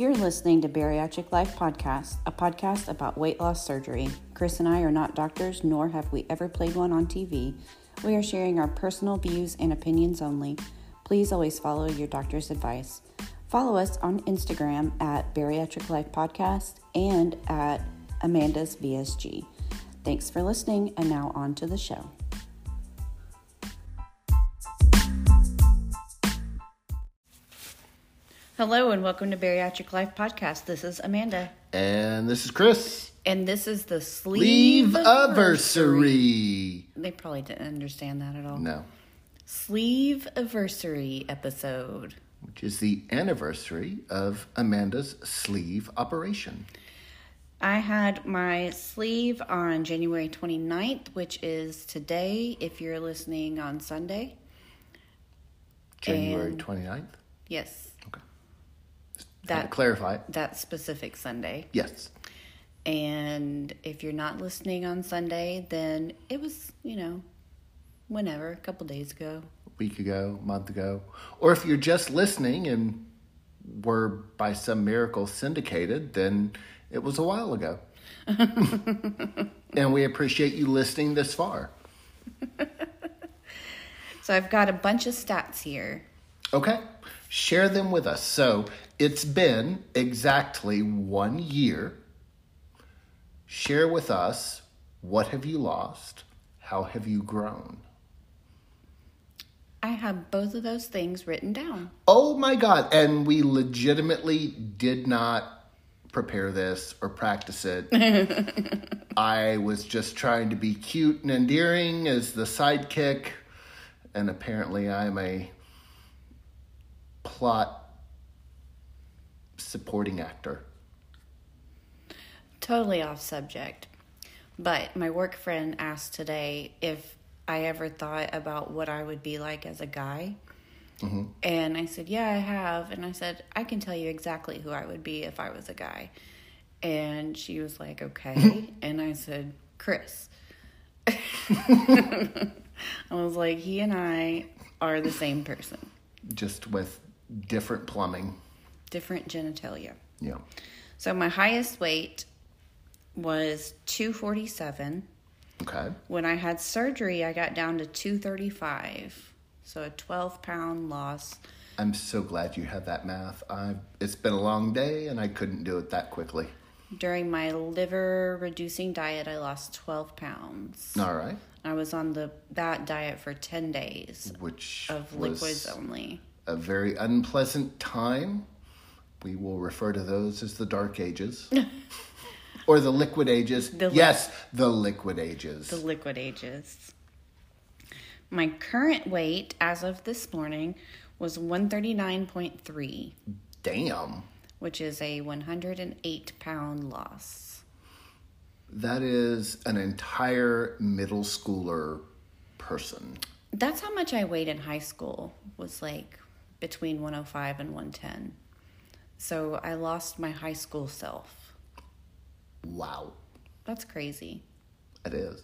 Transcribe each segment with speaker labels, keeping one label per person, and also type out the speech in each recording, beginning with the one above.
Speaker 1: You're listening to Bariatric Life Podcast, a podcast about weight loss surgery. Chris and I are not doctors, nor have we ever played one on TV. We are sharing our personal views and opinions only. Please always follow your doctor's advice. Follow us on Instagram at Bariatric Life Podcast and at Amanda's VSG. Thanks for listening, and now on to the show. Hello, and welcome to Bariatric Life Podcast. This is Amanda,
Speaker 2: And this is Chris.
Speaker 1: and this is the sleeve
Speaker 2: anniversary.
Speaker 1: They probably didn't understand that at all.
Speaker 2: No,
Speaker 1: Sleeve anniversary episode.
Speaker 2: which is the anniversary of Amanda's sleeve operation.
Speaker 1: I had my sleeve on January 29th, which is today if you're listening on Sunday.
Speaker 2: January
Speaker 1: And-
Speaker 2: 29th.
Speaker 1: Yes,
Speaker 2: Okay. Had to
Speaker 1: that
Speaker 2: clarify.
Speaker 1: that specific Sunday.
Speaker 2: Yes.
Speaker 1: And if you're not listening on Sunday, then it was, you know, whenever, a couple days ago.
Speaker 2: A week ago, a month ago. Or if you're just listening and were by some miracle syndicated, then it was a while ago. and we appreciate you listening this far.
Speaker 1: So I've got a bunch of stats here.
Speaker 2: Okay. Share them with us. So it's been exactly one year. Share with us what have you lost? How have you grown?
Speaker 1: I have both of those things written down.
Speaker 2: Oh my God. And we legitimately did not prepare this or practice it. I was just trying to be cute and endearing as the sidekick. And apparently I'm a plot supporting actor.
Speaker 1: Totally off subject. But my work friend asked today if I ever thought about what I would be like as a guy. Mm-hmm. And I said, Yeah, I have. And I said, I can tell you exactly who I would be if I was a guy. And she was like, Okay. and I said, Chris. I was like, He and I are the same person,
Speaker 2: just with different plumbing.
Speaker 1: different genitalia.
Speaker 2: Yeah.
Speaker 1: So my highest weight was 247.
Speaker 2: Okay.
Speaker 1: When I had surgery, I got down to 235. So a 12 pound loss.
Speaker 2: I'm so glad you had that math. I it's been a long day and I couldn't do it that quickly.
Speaker 1: During my liver reducing diet, I lost 12 pounds.
Speaker 2: All right.
Speaker 1: I was on the that diet for 10 days
Speaker 2: Which
Speaker 1: of liquids only.
Speaker 2: A very unpleasant time. We will refer to those as the dark ages. or the liquid ages.
Speaker 1: The li-
Speaker 2: yes, the liquid ages.
Speaker 1: The liquid ages. My current weight as of this morning was 139.3,
Speaker 2: Damn.
Speaker 1: which is a 108 pound loss.
Speaker 2: That is an entire middle schooler person.
Speaker 1: That's how much I weighed in high school. Was like between 105 and 110. So I lost my high school self.
Speaker 2: Wow.
Speaker 1: That's crazy.
Speaker 2: It is.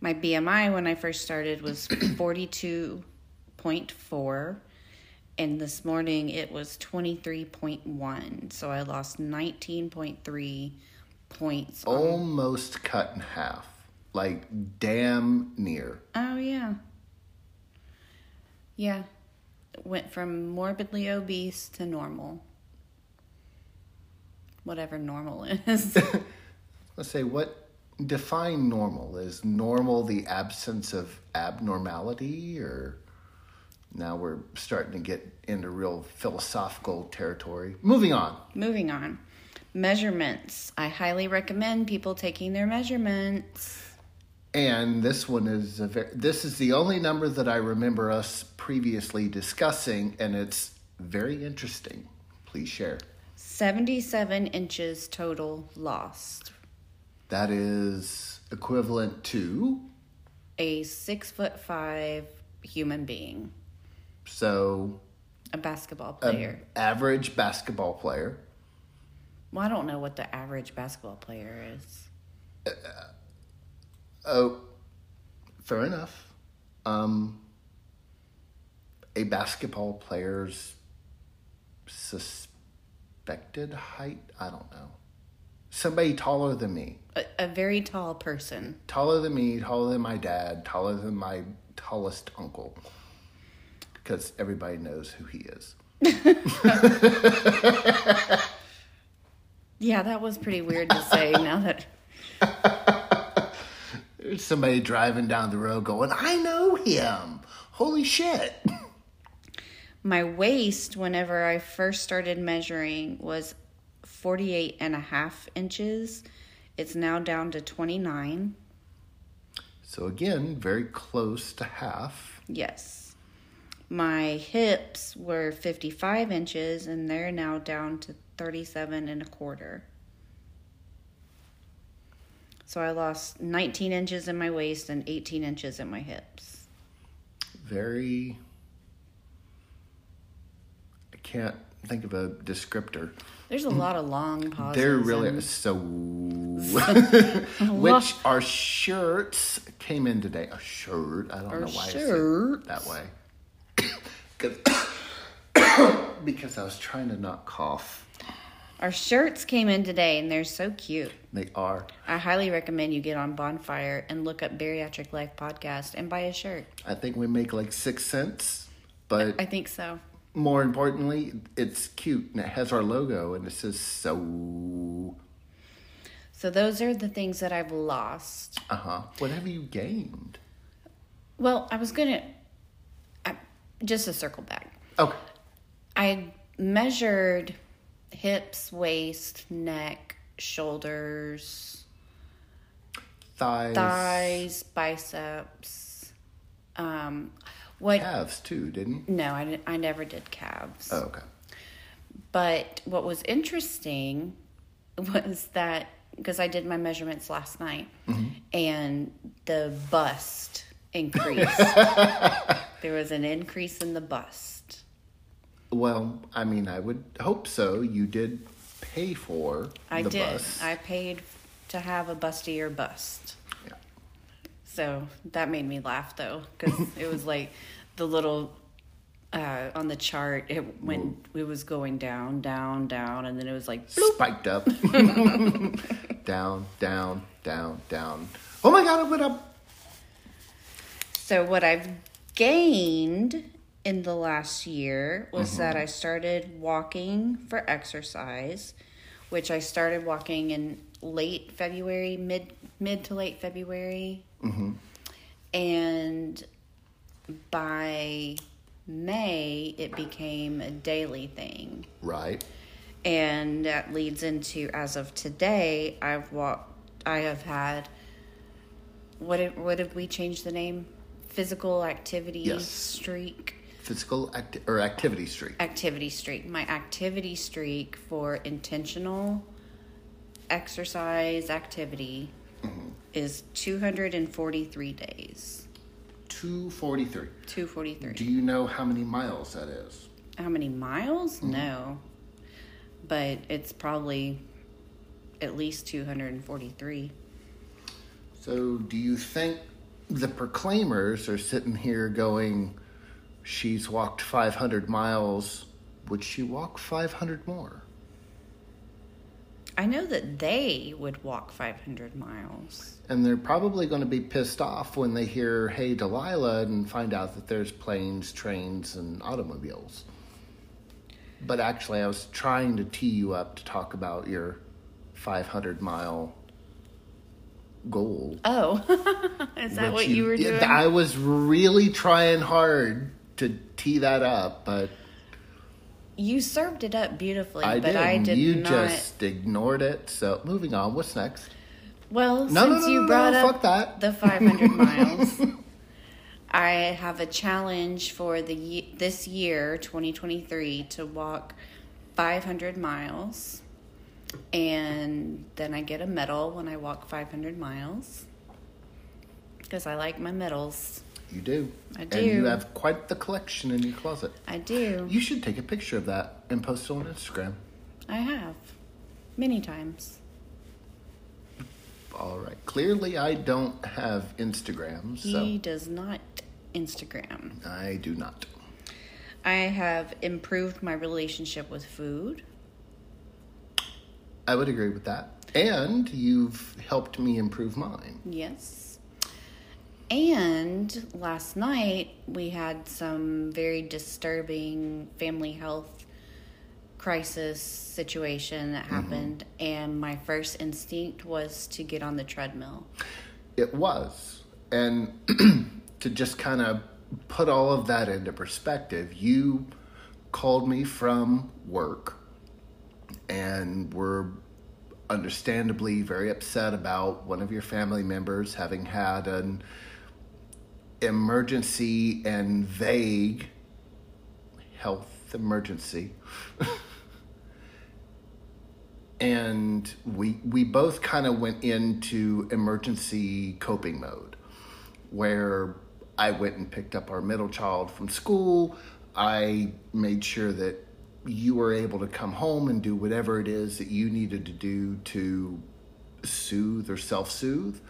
Speaker 1: My BMI when I first started was 42.4 and this morning it was 23.1. So I lost 19.3 points. on-
Speaker 2: Almost cut in half. Like damn near.
Speaker 1: Oh yeah. Yeah. Went from morbidly obese to normal. Whatever normal is.
Speaker 2: Let's say what define normal? Is normal the absence of abnormality or now we're starting to get into real philosophical territory. Moving on.
Speaker 1: Moving on. Measurements. I highly recommend people taking their measurements.
Speaker 2: And this one is a very, this is the only number that I remember us previously discussing and it's very interesting. Please share.
Speaker 1: 77 inches total lost.
Speaker 2: That is equivalent to
Speaker 1: A six foot five human being,
Speaker 2: so
Speaker 1: a basketball player.
Speaker 2: average basketball player
Speaker 1: well, I don't know what the average basketball player is.
Speaker 2: Uh, uh, Oh, fair enough. Um, a basketball player's suspected height. I don't know. Somebody taller than me.
Speaker 1: A, a very tall person.
Speaker 2: Taller than me, taller than my dad, taller than my tallest uncle. Because everybody knows who he is.
Speaker 1: Yeah, that was pretty weird to say now that
Speaker 2: There's somebody driving down the road going, I know him. Holy shit.
Speaker 1: my waist, whenever I first started measuring, was 48 and a half inches. It's now down to 29.
Speaker 2: So again, very close to half.
Speaker 1: Yes. My hips were 55 inches and they're now down to 37 and a quarter. So I lost 19 inches in my waist and 18 inches in my hips.
Speaker 2: Very. I can't think of a descriptor.
Speaker 1: There's a lot of long pauses.
Speaker 2: They're really
Speaker 1: and-
Speaker 2: so. Which our shirts came in today. A shirt. I don't
Speaker 1: Our
Speaker 2: know why I
Speaker 1: shirts.
Speaker 2: said that way. 'Cause- because I was trying to not cough.
Speaker 1: Our shirts came in today and they're so cute.
Speaker 2: They are.
Speaker 1: I highly recommend you get on Bonfire and look up Bariatric Life Podcast and buy a shirt.
Speaker 2: I think we make like six cents, but
Speaker 1: I think so.
Speaker 2: more importantly, it's cute and it has our logo and it says so.
Speaker 1: So those are the things that I've lost.
Speaker 2: Uh huh. What have you gained?
Speaker 1: Well, I was gonna I, just to circle back.
Speaker 2: Okay.
Speaker 1: I measured hips, waist, neck, shoulders,
Speaker 2: Thighs.
Speaker 1: thighs, biceps. Um, what?
Speaker 2: Calves too, didn't you?
Speaker 1: No, I, I never did calves.
Speaker 2: Oh, okay.
Speaker 1: But what was interesting was that because I did my measurements last night and the bust increased. there was an increase in the bust.
Speaker 2: Well, I mean, I would hope so. You did pay for
Speaker 1: I
Speaker 2: the
Speaker 1: did.
Speaker 2: bus.
Speaker 1: I paid to have a bustier bust.
Speaker 2: Yeah.
Speaker 1: So that made me laugh though, because it was like the little uh, on the chart. It went. It was going down, down, down, and then it was like bloop.
Speaker 2: Spiked up. down, down, down, down. Oh my god, it went up.
Speaker 1: So what I've gained in the last year was that mm-hmm. I started walking for exercise, which I started walking in late February, mid mid to late February, mm-hmm. and by May it became a daily thing.
Speaker 2: Right.
Speaker 1: and that leads into as of today i've walked i have had what did, what did we change the name physical activity
Speaker 2: Yes.
Speaker 1: streak
Speaker 2: Physical acti- or activity streak.
Speaker 1: activity streak. My activity streak for intentional exercise activity mm-hmm. is 243 days.
Speaker 2: 243.
Speaker 1: 243
Speaker 2: Do you know how many miles that is?
Speaker 1: how many miles? Mm-hmm. No. But it's probably at least 243
Speaker 2: So, do you think the proclaimers are sitting here going, she's walked 500 miles, would she walk 500 more?
Speaker 1: I know that they would walk 500 miles.
Speaker 2: And they're probably going to be pissed off when they hear, hey, Delilah, and find out that there's planes, trains, and automobiles. But actually, I was trying to tee you up to talk about your 500 mile goal.
Speaker 1: Oh, is that what you, were doing?
Speaker 2: I was really trying hard to tee that up, but
Speaker 1: you served it up beautifully,
Speaker 2: I
Speaker 1: but
Speaker 2: did.
Speaker 1: I did
Speaker 2: you
Speaker 1: not.
Speaker 2: just ignored it. So, moving on. What's next?
Speaker 1: Well,
Speaker 2: No,
Speaker 1: since
Speaker 2: no,
Speaker 1: you
Speaker 2: no,
Speaker 1: brought
Speaker 2: no,
Speaker 1: up
Speaker 2: that.
Speaker 1: the 500 miles, I have a challenge for the this year, 2023, to walk 500 miles, and then I get a medal when I walk 500 miles because I like my medals.
Speaker 2: You do.
Speaker 1: I do.
Speaker 2: And you have quite the collection in your closet.
Speaker 1: I do.
Speaker 2: You should take a picture of that and post it on Instagram.
Speaker 1: I have many times.
Speaker 2: All right. Clearly, I don't have Instagram, so
Speaker 1: He does not Instagram.
Speaker 2: I do not.
Speaker 1: I have improved my relationship with food.
Speaker 2: I would agree with that. And you've helped me improve mine.
Speaker 1: Yes. And last night we had some very disturbing family health crisis situation that mm-hmm. happened, and my first instinct was to get on the treadmill.
Speaker 2: It was. And to just kind of put all of that into perspective, you called me from work and were understandably very upset about one of your family members having had an emergency and vague health emergency. and we we both kind of went into emergency coping mode where I went and picked up our middle child from school. I made sure that you were able to come home and do whatever it is that you needed to do to soothe or self soothe.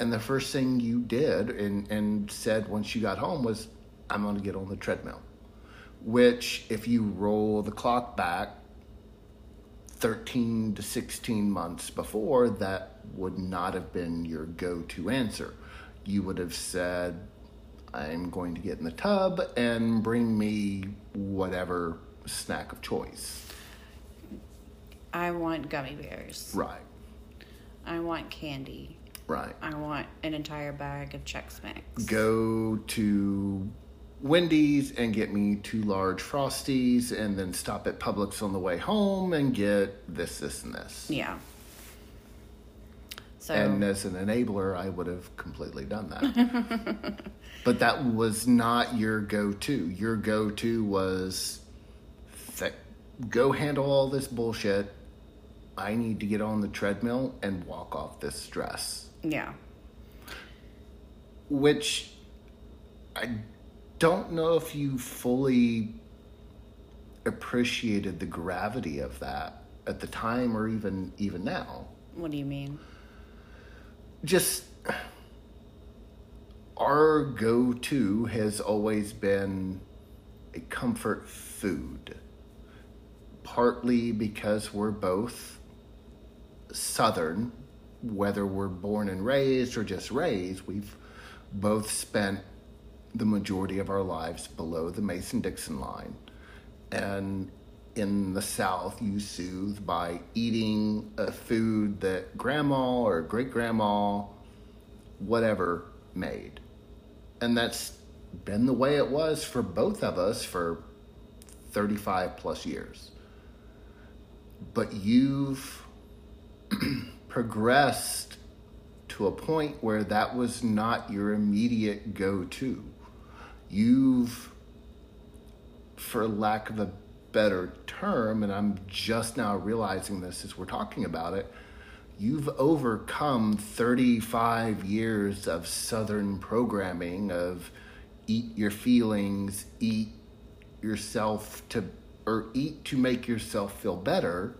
Speaker 2: And the first thing you did and, and said once you got home was, I'm going to get on the treadmill. Which, if you roll the clock back 13 to 16 months before, that would not have been your go to answer. You would have said, I'm going to get in the tub and bring me whatever snack of choice.
Speaker 1: I want gummy bears.
Speaker 2: Right,
Speaker 1: I want candy.
Speaker 2: Right.
Speaker 1: I want an entire bag of Chex Mix.
Speaker 2: Go to Wendy's and get me two large Frosties and then stop at Publix on the way home and get this, this, and this.
Speaker 1: Yeah. So
Speaker 2: And as an enabler, I would have completely done that. but that was not your go to. Your go to was th- go handle all this bullshit. I need to get on the treadmill and walk off this stress.
Speaker 1: Yeah.
Speaker 2: Which I don't know if you fully appreciated the gravity of that at the time or even even now.
Speaker 1: What do you mean?
Speaker 2: just our go to has always been a comfort food. Partly because we're both Southern, whether we're born and raised or just raised, we've both spent the majority of our lives below the Mason Dixon line. And in the South, you soothe by eating a food that grandma or great grandma, whatever, made. And that's been the way it was for both of us for 35 plus years. But you've progressed to a point where that was not your immediate go to. You've, for lack of a better term, and I'm just now realizing this as we're talking about it, you've overcome 35 years of Southern programming of eat your feelings, eat yourself to, or eat to make yourself feel better.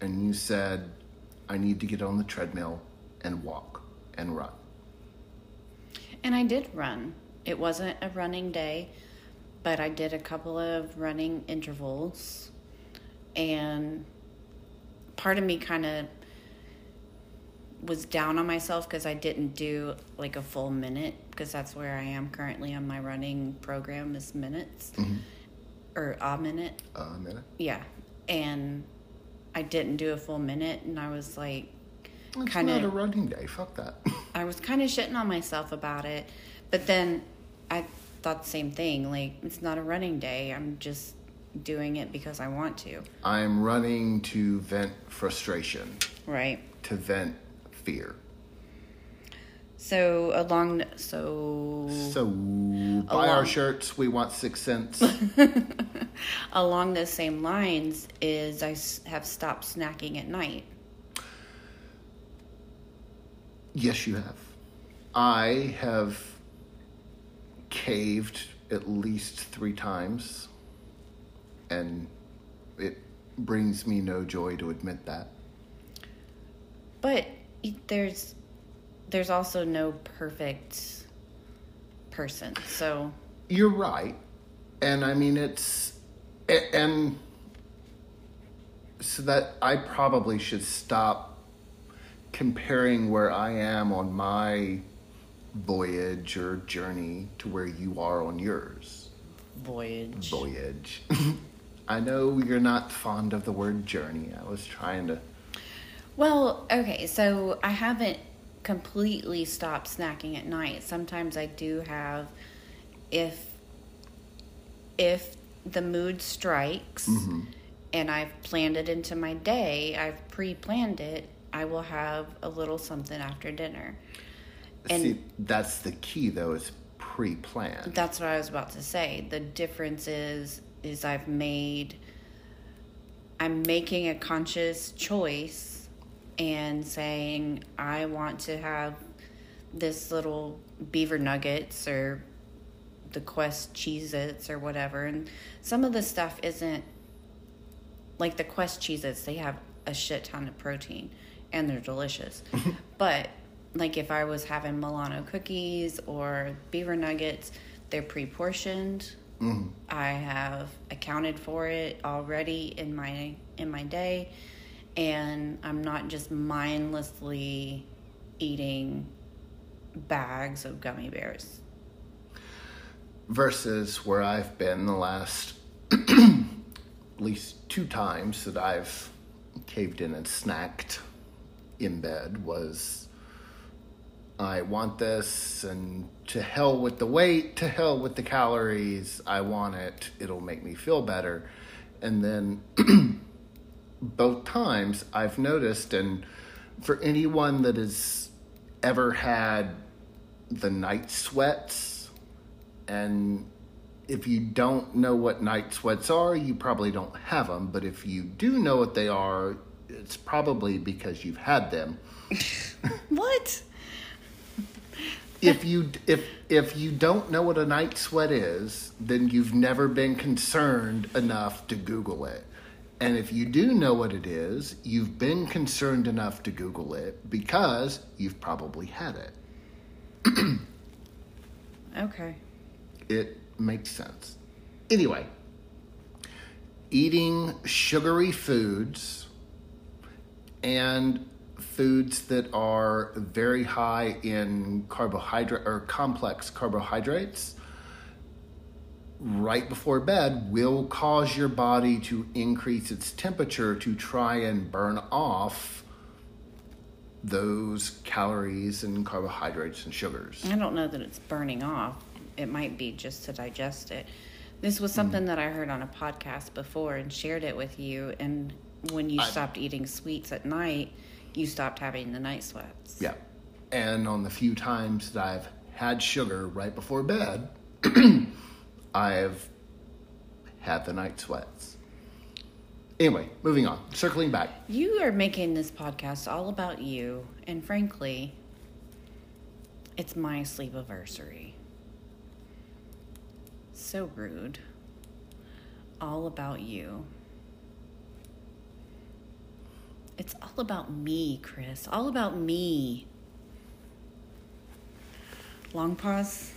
Speaker 2: And you said, I need to get on the treadmill and walk and run.
Speaker 1: And I did run. It wasn't a running day, but I did a couple of running intervals. And part of me kind of was down on myself because I didn't do like a full minute because that's where I am currently on my running program is minutes mm-hmm. or a minute.
Speaker 2: A minute.
Speaker 1: Yeah. And I didn't do a full minute and I was like kind
Speaker 2: not a running day. Fuck that.
Speaker 1: I was kind of shitting on myself about it. But then I thought the same thing. Like, it's not a running day. I'm just doing it because I want to.
Speaker 2: I'm running to vent frustration,
Speaker 1: Right.
Speaker 2: to vent fear.
Speaker 1: So, along, so,
Speaker 2: So buy our shirts. We want six cents.
Speaker 1: along those same lines is I have stopped snacking at night.
Speaker 2: yes, you have. I have caved at least three times, and it brings me no joy to admit that.
Speaker 1: But there's, there's also no perfect person. So,
Speaker 2: You're right. And I mean, it's, and so that I probably should stop comparing where I am on my voyage or journey to where you are on yours.
Speaker 1: Voyage.
Speaker 2: Voyage. I know you're not fond of the word journey. I was trying to.
Speaker 1: Well, okay, so I haven't completely stop snacking at night. Sometimes I do have if if the mood strikes mm-hmm. and I've planned it into my day, I've pre-planned it, I will have a little something after dinner. And
Speaker 2: See, that's the key, though, is pre planned.
Speaker 1: that's what I was about to say. The difference is is I've made I'm making a conscious choice and saying I want to have this little beaver nuggets or the quest cheez its or whatever. And some of the stuff isn't like the quest cheez its they have a shit ton of protein and they're delicious. But like if i was having milano cookies or beaver nuggets they're pre-portioned. Mm-hmm. I have accounted for it already in my in my day and i'm not just mindlessly eating bags of gummy bears
Speaker 2: versus where I've been the last at least two times that I've caved in and snacked in bed was I want this and to hell with the weight, to hell with the calories. I want it. It'll make me feel better. And then both times I've noticed and for anyone that has ever had the night sweats and if you don't know what night sweats are, you probably don't have them. But if you do know what they are, it's probably because you've had them.
Speaker 1: what
Speaker 2: If you if if you don't know what a night sweat is, then you've never been concerned enough to Google it. And if you do know what it is, you've been concerned enough to Google it because you've probably had it.
Speaker 1: okay
Speaker 2: it makes sense. Anyway, eating sugary foods and foods that are very high in carbohydrate or complex carbohydrates right before bed will cause your body to increase its temperature to try and burn off those calories and carbohydrates and sugars.
Speaker 1: I don't know that it's burning off. It might be just to digest it. This was something mm. that I heard on a podcast before and shared it with you. And when you
Speaker 2: I-
Speaker 1: stopped eating sweets at night, you stopped having the night sweats.
Speaker 2: Yeah. And on the few times that I've had sugar right before bed, I've had the night sweats. Anyway, moving on. Circling back.
Speaker 1: You are making this podcast all about you. And frankly, it's my sleeve anniversary. So rude. All about you. It's all about me, Chris. All about me. Long pause.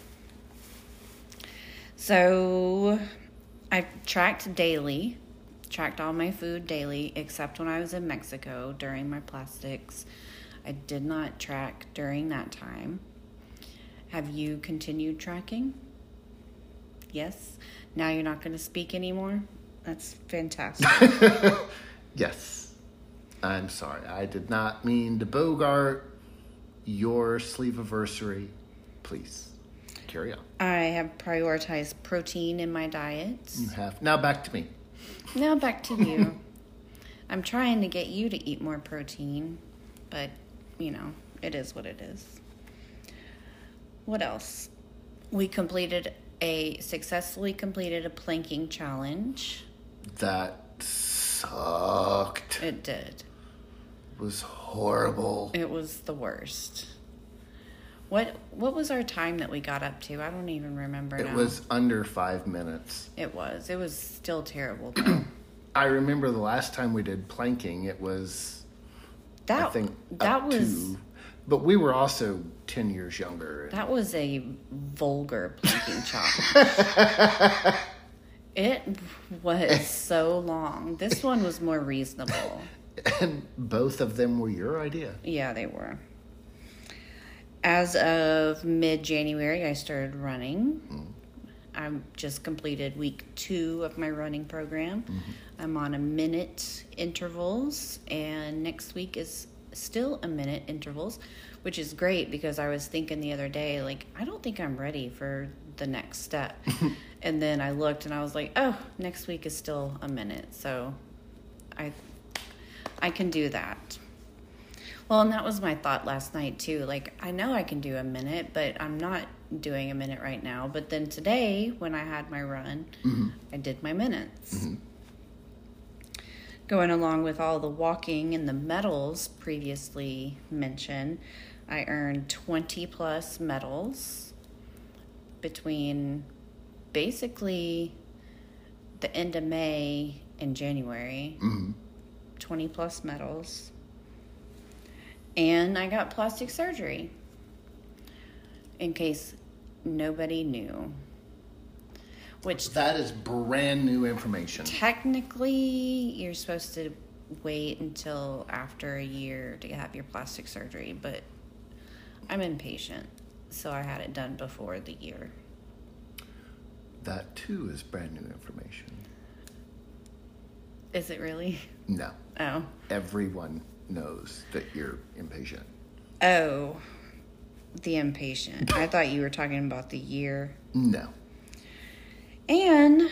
Speaker 1: So I tracked daily, tracked all my food daily, except when I was in Mexico during my plastics. I did not track during that time. Have you continued tracking? Yes. Now you're not going to speak anymore? That's fantastic.
Speaker 2: Yes. I'm sorry. I did not mean to bogart your sleeve anniversary. Please on.
Speaker 1: I have prioritized protein in my diet.
Speaker 2: You have. Now back to me.
Speaker 1: Now back to you. I'm trying to get you to eat more protein, but you know, it is what it is. What else? We completed a successfully completed a planking challenge.
Speaker 2: That sucked.
Speaker 1: It did.
Speaker 2: It was horrible.
Speaker 1: It was the worst. What what was our time that we got up to? I don't even remember
Speaker 2: It
Speaker 1: now.
Speaker 2: was under five minutes.
Speaker 1: It was. It was still terrible.
Speaker 2: I remember the last time we did planking, it was
Speaker 1: That
Speaker 2: I think
Speaker 1: that was
Speaker 2: to, but we were also ten years younger.
Speaker 1: That was a vulgar planking challenge. It was so long. This one was more reasonable.
Speaker 2: And both of them were your idea.
Speaker 1: Yeah, they were. As of mid January, I started running. Mm-hmm. I've just completed week two of my running program. Mm-hmm. I'm on a minute intervals, and next week is still a minute intervals, which is great because I was thinking the other day, like, I don't think I'm ready for the next step. and then I looked and I was like, oh, next week is still a minute. So I I can do that. Well, and that was my thought last night too. Like, I know I can do a minute, but I'm not doing a minute right now. But then today, when I had my run, mm-hmm. I did my minutes. Mm-hmm. Going along with all the walking and the medals previously mentioned, I earned 20 plus medals between basically the end of May and January. Mm-hmm. 20 plus medals. And I got plastic surgery. In case nobody knew. Which
Speaker 2: That is brand new information.
Speaker 1: technically you're supposed to wait until after a year to have your plastic surgery, but I'm impatient. So I had it done before the year.
Speaker 2: That too is brand new information.
Speaker 1: Is it really?
Speaker 2: No,
Speaker 1: Oh.
Speaker 2: everyone knows that you're impatient.
Speaker 1: Oh. The impatient. I thought you were talking about the year.
Speaker 2: No.
Speaker 1: And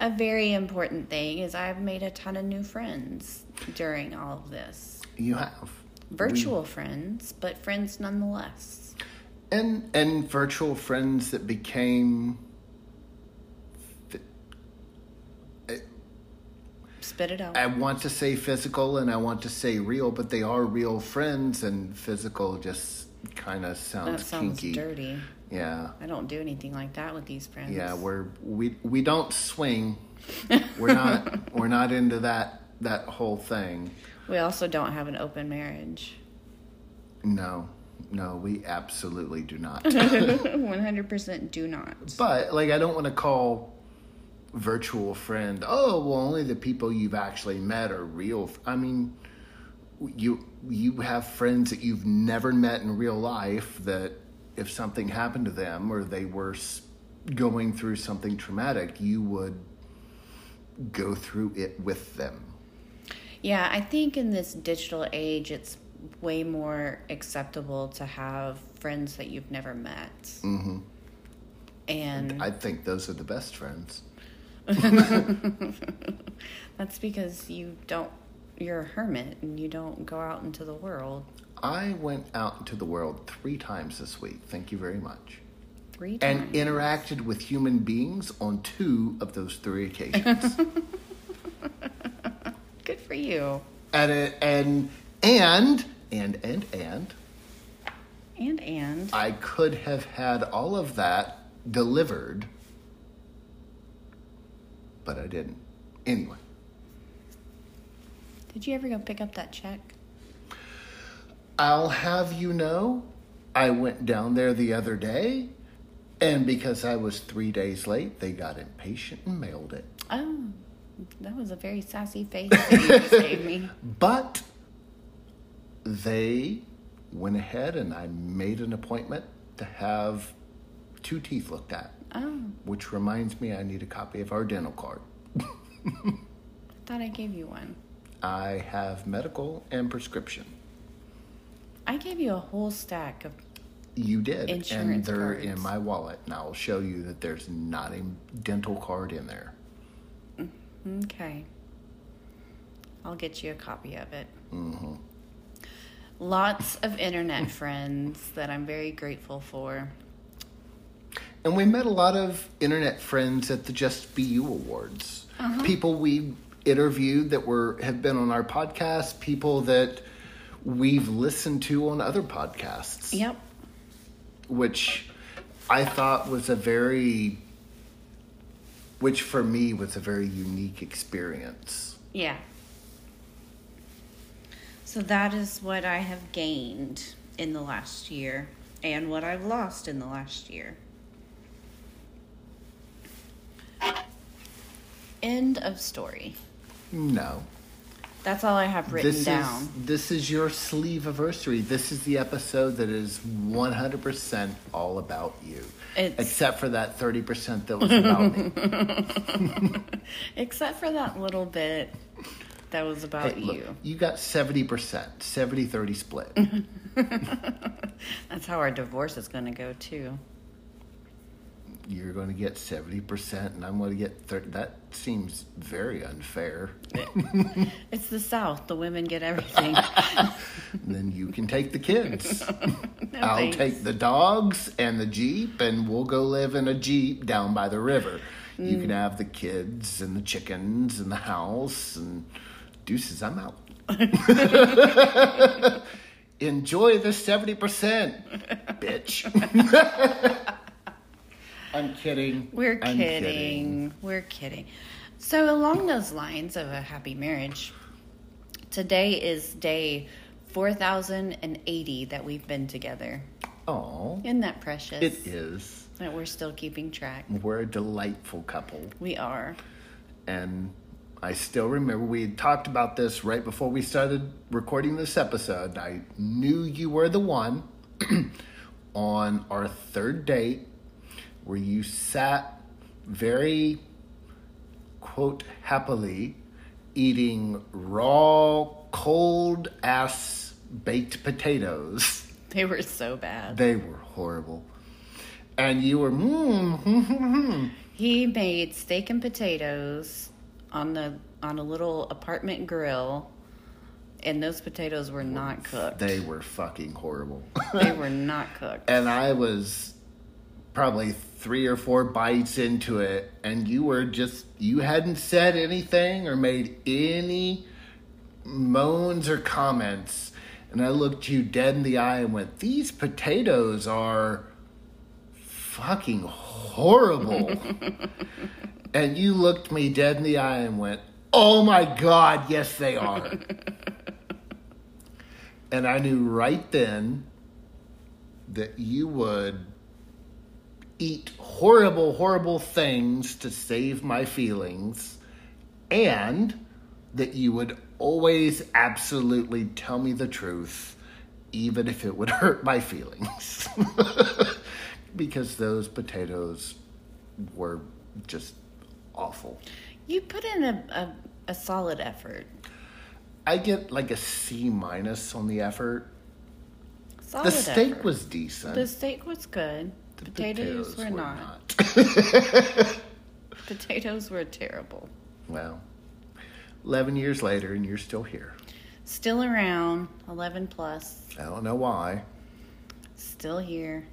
Speaker 1: a very important thing is I've made a ton of new friends during all of this.
Speaker 2: You have.
Speaker 1: Virtual friends, but friends nonetheless.
Speaker 2: And and virtual friends that became
Speaker 1: Spit it out.
Speaker 2: I want to say physical and I want to say real, but they are real friends and physical just kind of
Speaker 1: that
Speaker 2: sounds,
Speaker 1: sounds
Speaker 2: kinky.
Speaker 1: dirty.
Speaker 2: Yeah.
Speaker 1: I don't do anything like that with these friends.
Speaker 2: Yeah, we're we we don't swing. We're not we're not into that that whole thing.
Speaker 1: we also don't have an open marriage.
Speaker 2: No. No, we absolutely do not.
Speaker 1: 100% do not.
Speaker 2: but like I don't want to call virtual friend, oh, well only the people you've actually met are real. I mean, you you have friends that you've never met in real life that if something happened to them or they were going through something traumatic, you would go through it with them.
Speaker 1: Yeah, I think in this digital age, it's way more acceptable to have friends that you've never met. Mm-hmm. And
Speaker 2: I think those are the best friends.
Speaker 1: that's because you don't, you're a hermit and you don't go out into the world
Speaker 2: I went out into the world three times this week. Thank you very much.
Speaker 1: three times.
Speaker 2: And interacted with human beings on two of those three occasions.
Speaker 1: Good for you.
Speaker 2: and and and and and and
Speaker 1: And, and.
Speaker 2: I could have had all of that delivered, but I didn't. Anyway,
Speaker 1: Did you ever go pick up that check?
Speaker 2: I'll have you know, I went down there the other day, and because I was three days late, they got impatient and mailed it.
Speaker 1: Oh, that was a very sassy face that you just gave me.
Speaker 2: But they went ahead and I made an appointment to have two teeth looked at,
Speaker 1: Oh,
Speaker 2: which reminds me I need a copy of our dental card.
Speaker 1: I thought I gave you one.
Speaker 2: I have medical and prescription.
Speaker 1: I gave you a whole stack of.
Speaker 2: You did, and they're
Speaker 1: cards.
Speaker 2: in my wallet, and I'll show you that there's not a dental card in there.
Speaker 1: Okay. I'll get you a copy of it. Mm-hmm. Lots of internet friends that I'm very grateful for.
Speaker 2: And we met a lot of internet friends at the Just Be You Awards. Uh-huh. People we interviewed that were have been on our podcast, people that we've listened to on other podcasts,
Speaker 1: Yep.
Speaker 2: which I thought was a very which for me was a very unique experience.
Speaker 1: Yeah. So that is what I have gained in the last year and what I've lost in the last year. End of story.
Speaker 2: No.
Speaker 1: That's all I have written
Speaker 2: This
Speaker 1: down.
Speaker 2: is this is your sleeve anniversary. This is the episode that is 100% all about you.
Speaker 1: It's-
Speaker 2: Except for that 30% that was about me.
Speaker 1: Except for that little bit that was about
Speaker 2: Hey, look,
Speaker 1: you.
Speaker 2: you got 70%, 70-30 split.
Speaker 1: That's how our divorce is going to go, too.
Speaker 2: You're going to get 70% and I'm going to get 30. That seems very unfair.
Speaker 1: It's the South. The women get everything.
Speaker 2: Then you can take the kids.
Speaker 1: No
Speaker 2: I'll
Speaker 1: thanks.
Speaker 2: take the dogs and the Jeep, and we'll go live in a Jeep down by the river. You
Speaker 1: Mm.
Speaker 2: can have the kids and the chickens and the house, and deuces, I'm out. Enjoy the 70%, bitch. I'm kidding.
Speaker 1: We're
Speaker 2: I'm
Speaker 1: kidding. We're kidding. So, along those lines of a happy marriage, today is day 4080 that we've been together.
Speaker 2: Oh,
Speaker 1: Isn't that precious?
Speaker 2: it is.
Speaker 1: That we're still keeping track.
Speaker 2: We're a delightful couple.
Speaker 1: We are.
Speaker 2: and I still remember we had talked about this right before we started recording this episode. I knew you were the one on our third date where you sat very quote happily eating raw cold ass baked potatoes.
Speaker 1: They were so bad.
Speaker 2: They were horrible. And you were mm, hmm, hmm, hmm.
Speaker 1: He made steak and potatoes on the on a little apartment grill, and those potatoes were not cooked.
Speaker 2: they were fucking horrible.
Speaker 1: They were not cooked.
Speaker 2: and I was probably three or four bites into it, and you were just you hadn't said anything or made any moans or comments, and I looked you dead in the eye and went, "These potatoes are fucking horrible." and you looked me dead in the eye and went, "Oh my god, yes they are." and I knew right then that you would eat horrible, horrible things to save my feelings, and that you would always absolutely tell me the truth, even if it would hurt my feelings. because those potatoes were just awful.
Speaker 1: You put in a, a, a solid effort.
Speaker 2: I get like a C minus on the effort.
Speaker 1: Solid
Speaker 2: The steak
Speaker 1: effort.
Speaker 2: was decent.
Speaker 1: The steak was good.
Speaker 2: The
Speaker 1: potatoes, were, not.
Speaker 2: not.
Speaker 1: Potatoes were terrible.
Speaker 2: Well, 11 years later, and you're still here.
Speaker 1: Still around, 11 plus,
Speaker 2: I don't know why.
Speaker 1: still here.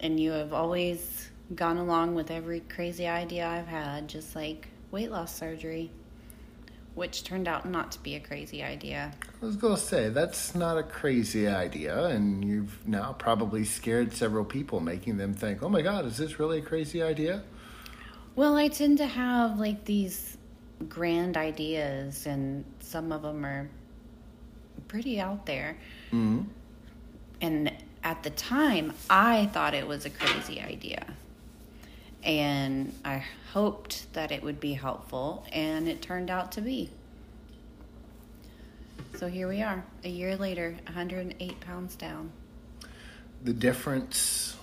Speaker 1: And you have always gone along with every crazy idea I've had, just like weight loss surgery, which turned out not to be a crazy idea.
Speaker 2: I was going to say, that's not a crazy idea, and you've now probably scared several people, making them think, oh my God, is this really a crazy idea?
Speaker 1: Well, I tend to have like these grand ideas, and some of them are pretty out there.
Speaker 2: Mm-hmm.
Speaker 1: And at the time, I thought it was a crazy idea. And I hoped that it would be helpful, and it turned out to be. So here we are, a year later, 108 pounds down.
Speaker 2: The difference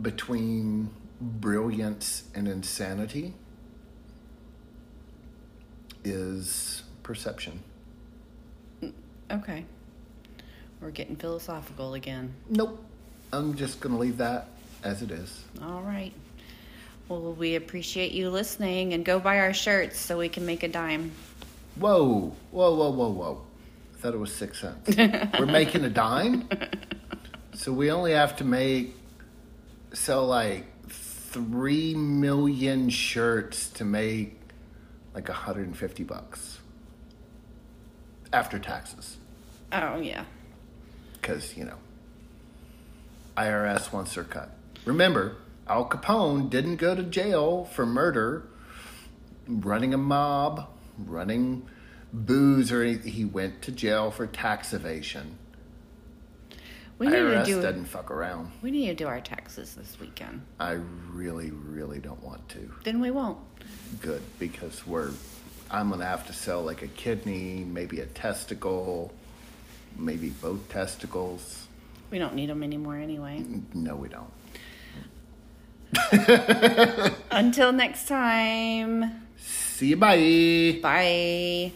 Speaker 2: between brilliance and insanity is perception.
Speaker 1: Okay. We're getting philosophical again.
Speaker 2: Nope. I'm just going to leave that as it is.
Speaker 1: All right. Well, we appreciate you listening and go buy our shirts so we can make a dime.
Speaker 2: Whoa, whoa, whoa, whoa, whoa. I thought it was six cents. We're making a dime? So we only have to make, sell like three million shirts to make like 150 bucks after taxes.
Speaker 1: Oh, yeah.
Speaker 2: Because, you know, IRS wants their cut. Remember, Al Capone didn't go to jail for murder, running a mob, running booze or anything. He went to jail for tax evasion.
Speaker 1: We need to
Speaker 2: IRS
Speaker 1: do.
Speaker 2: doesn't fuck around.
Speaker 1: We need to do our taxes this weekend.
Speaker 2: I really, really don't want to.
Speaker 1: Then we won't.
Speaker 2: Good, because we're. I'm gonna have to sell like a kidney, maybe a testicle, maybe both testicles.
Speaker 1: We don't need them anymore anyway.
Speaker 2: No, we don't.
Speaker 1: Until next time.
Speaker 2: See you. Bye.
Speaker 1: Bye.